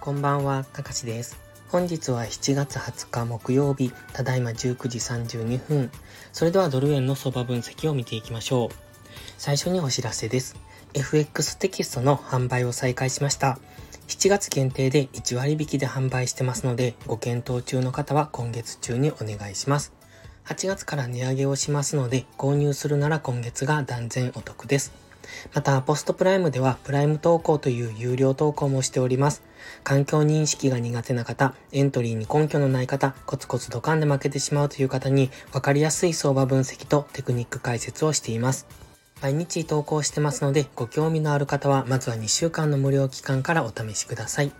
こんばんは、たかしです。本日は7月20日木曜日、ただいま19時32分。それではドル円の相場分析を見ていきましょう。最初にお知らせです。FX テキストの販売を再開しました。7月限定で1割引きで販売してますので、ご検討中の方は今月中にお願いします。8月から値上げをしますので、購入するなら今月が断然お得です。また、ポストプライムではプライム投稿という有料投稿もしております。環境認識が苦手な方、エントリーに根拠のない方、コツコツドカンで負けてしまうという方に分かりやすい相場分析とテクニック解説をしています。毎日投稿してますので、ご興味のある方は、まずは2週間の無料期間からお試しください。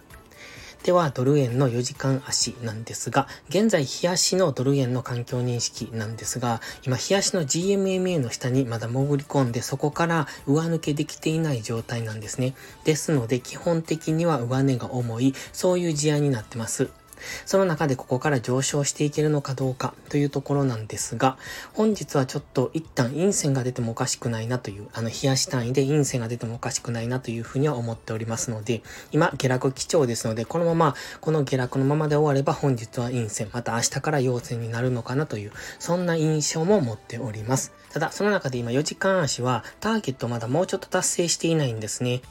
では、ドル円の4時間足なんですが、現在、冷やしのドル円の環境認識なんですが、今、冷やしの GMMA の下にまだ潜り込んで、そこから上抜けできていない状態なんですね。ですので、基本的には上値が重い、そういう事案になってます。その中でここから上昇していけるのかどうかというところなんですが、本日はちょっと一旦陰線が出てもおかしくないなという、あの冷やし単位で陰線が出てもおかしくないなというふうには思っておりますので、今下落基調ですので、このまま、この下落のままで終われば本日は陰線、また明日から陽線になるのかなという、そんな印象も持っております。ただ、その中で今4時間足はターゲットまだもうちょっと達成していないんですね。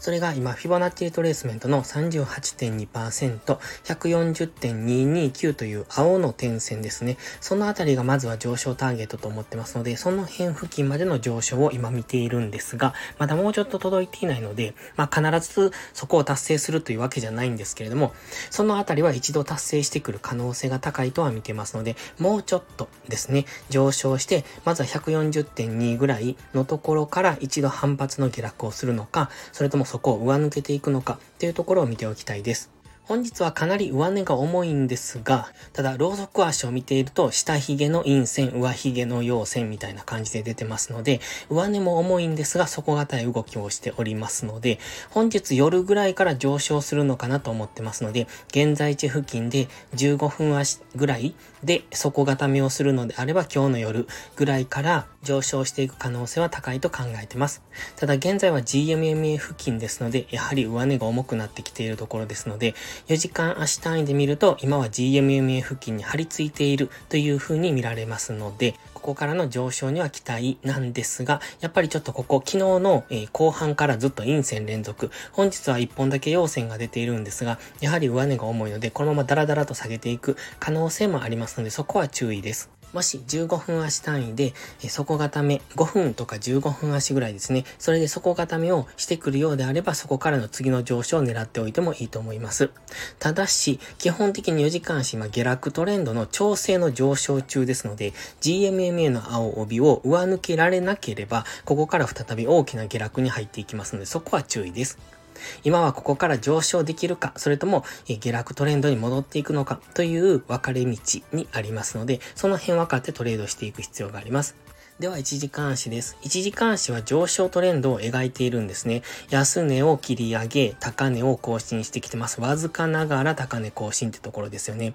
それが今、フィボナッチリトレースメントの38.2%、140.229という青の点線ですね。そのあたりがまずは上昇ターゲットと思ってますので、その辺付近までの上昇を今見ているんですが、まだもうちょっと届いていないので、まあ必ずそこを達成するというわけじゃないんですけれども、そのあたりは一度達成してくる可能性が高いとは見てますので、もうちょっとですね、上昇して、まずは140.2ぐらいのところから一度反発の下落をするのか、それともそこを上抜けていくのかっていうところを見ておきたいです。本日はかなり上値が重いんですが、ただ、ローソク足を見ていると、下髭の陰線、上髭の陽線みたいな感じで出てますので、上値も重いんですが、底堅い動きをしておりますので、本日夜ぐらいから上昇するのかなと思ってますので、現在地付近で15分足ぐらいで底固めをするのであれば、今日の夜ぐらいから上昇していく可能性は高いと考えてます。ただ、現在は GMMA 付近ですので、やはり上値が重くなってきているところですので、4時間足単位で見ると、今は GMMA 付近に張り付いているという風に見られますので、ここからの上昇には期待なんですが、やっぱりちょっとここ、昨日の、え、後半からずっと陰線連続、本日は1本だけ陽線が出ているんですが、やはり上値が重いので、このままダラダラと下げていく可能性もありますので、そこは注意です。もし15分足単位で、え底固め、5分とか15分足ぐらいですね。それで底固めをしてくるようであれば、そこからの次の上昇を狙っておいてもいいと思います。ただし、基本的に4時間足、今下落トレンドの調整の上昇中ですので、GMMA の青帯を上抜けられなければ、ここから再び大きな下落に入っていきますので、そこは注意です。今はここから上昇できるか、それとも下落トレンドに戻っていくのかという分かれ道にありますので、その辺分かってトレードしていく必要があります。では、1時間足です。1時間足は上昇トレンドを描いているんですね。安値を切り上げ、高値を更新してきてます。わずかながら高値更新ってところですよね。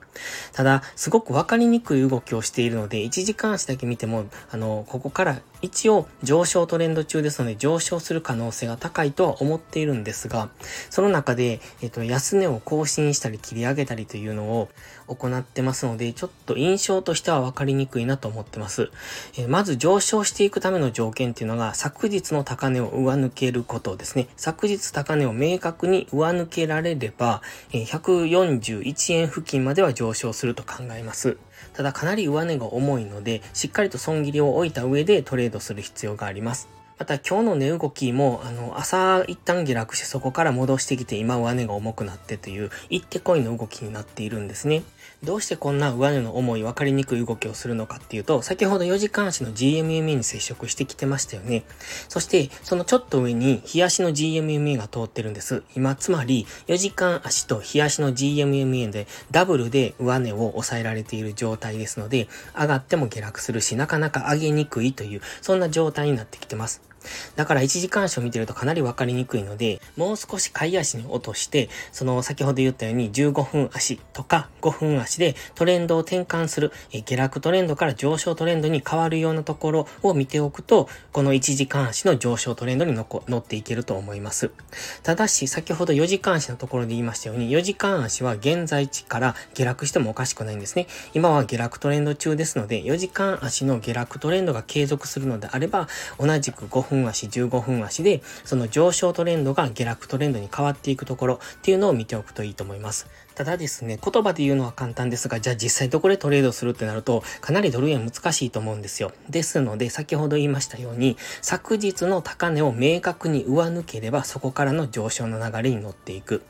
ただ、すごくわかりにくい動きをしているので、1時間足だけ見ても、あの、ここから一応上昇トレンド中ですので、上昇する可能性が高いとは思っているんですが、その中で、えっと、安値を更新したり切り上げたりというのを行ってますので、ちょっと印象としてはわかりにくいなと思ってます。えまず上上昇していくための条件っていうのが、昨日の高値を上抜けることですね。昨日高値を明確に上抜けられれば、141円付近までは上昇すると考えます。ただかなり上値が重いので、しっかりと損切りを置いた上でトレードする必要があります。また今日の値動きも、あの、朝一旦下落してそこから戻してきて今上値が重くなってという、行ってこいの動きになっているんですね。どうしてこんな上値の重い分かりにくい動きをするのかっていうと、先ほど4時間足の GMMA に接触してきてましたよね。そして、そのちょっと上に、日足の GMMA が通ってるんです。今、つまり、4時間足と日足の GMMA で、ダブルで上値を抑えられている状態ですので、上がっても下落するし、なかなか上げにくいという、そんな状態になってきてます。だから1時間足を見てるとかなりわかりにくいので、もう少し買い足に落として、その先ほど言ったように15分足とか5分足でトレンドを転換する、え下落トレンドから上昇トレンドに変わるようなところを見ておくと、この1時間足の上昇トレンドに乗っていけると思います。ただし、先ほど4時間足のところで言いましたように、4時間足は現在地から下落してもおかしくないんですね。今は下落トレンド中ですので、4時間足の下落トレンドが継続するのであれば、同じく5分分足、15分足で、その上昇トレンドが下落トレンドに変わっていくところっていうのを見ておくといいと思います。ただですね、言葉で言うのは簡単ですが、じゃあ実際どこでトレードするってなると、かなりドル円難しいと思うんですよ。ですので、先ほど言いましたように、昨日の高値を明確に上抜ければ、そこからの上昇の流れに乗っていく。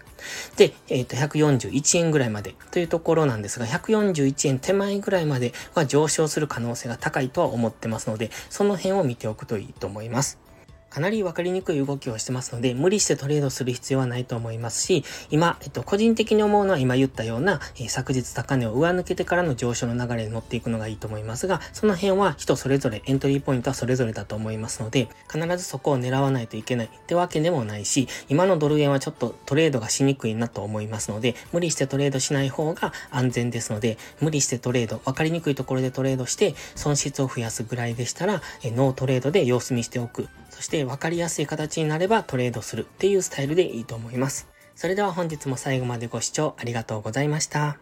で、えっ、ー、と、141円ぐらいまでというところなんですが、141円手前ぐらいまでは上昇する可能性が高いとは思ってますので、その辺を見ておくといいと思います。かなりわかりにくい動きをしてますので、無理してトレードする必要はないと思いますし、今、えっと、個人的に思うのは今言ったような、えー、昨日高値を上抜けてからの上昇の流れに乗っていくのがいいと思いますが、その辺は人それぞれエントリーポイントはそれぞれだと思いますので、必ずそこを狙わないといけないってわけでもないし、今のドル円はちょっとトレードがしにくいなと思いますので、無理してトレードしない方が安全ですので、無理してトレード、わかりにくいところでトレードして、損失を増やすぐらいでしたら、えノートレードで様子見しておく。そして分かりやすい形になればトレードするっていうスタイルでいいと思います。それでは本日も最後までご視聴ありがとうございました。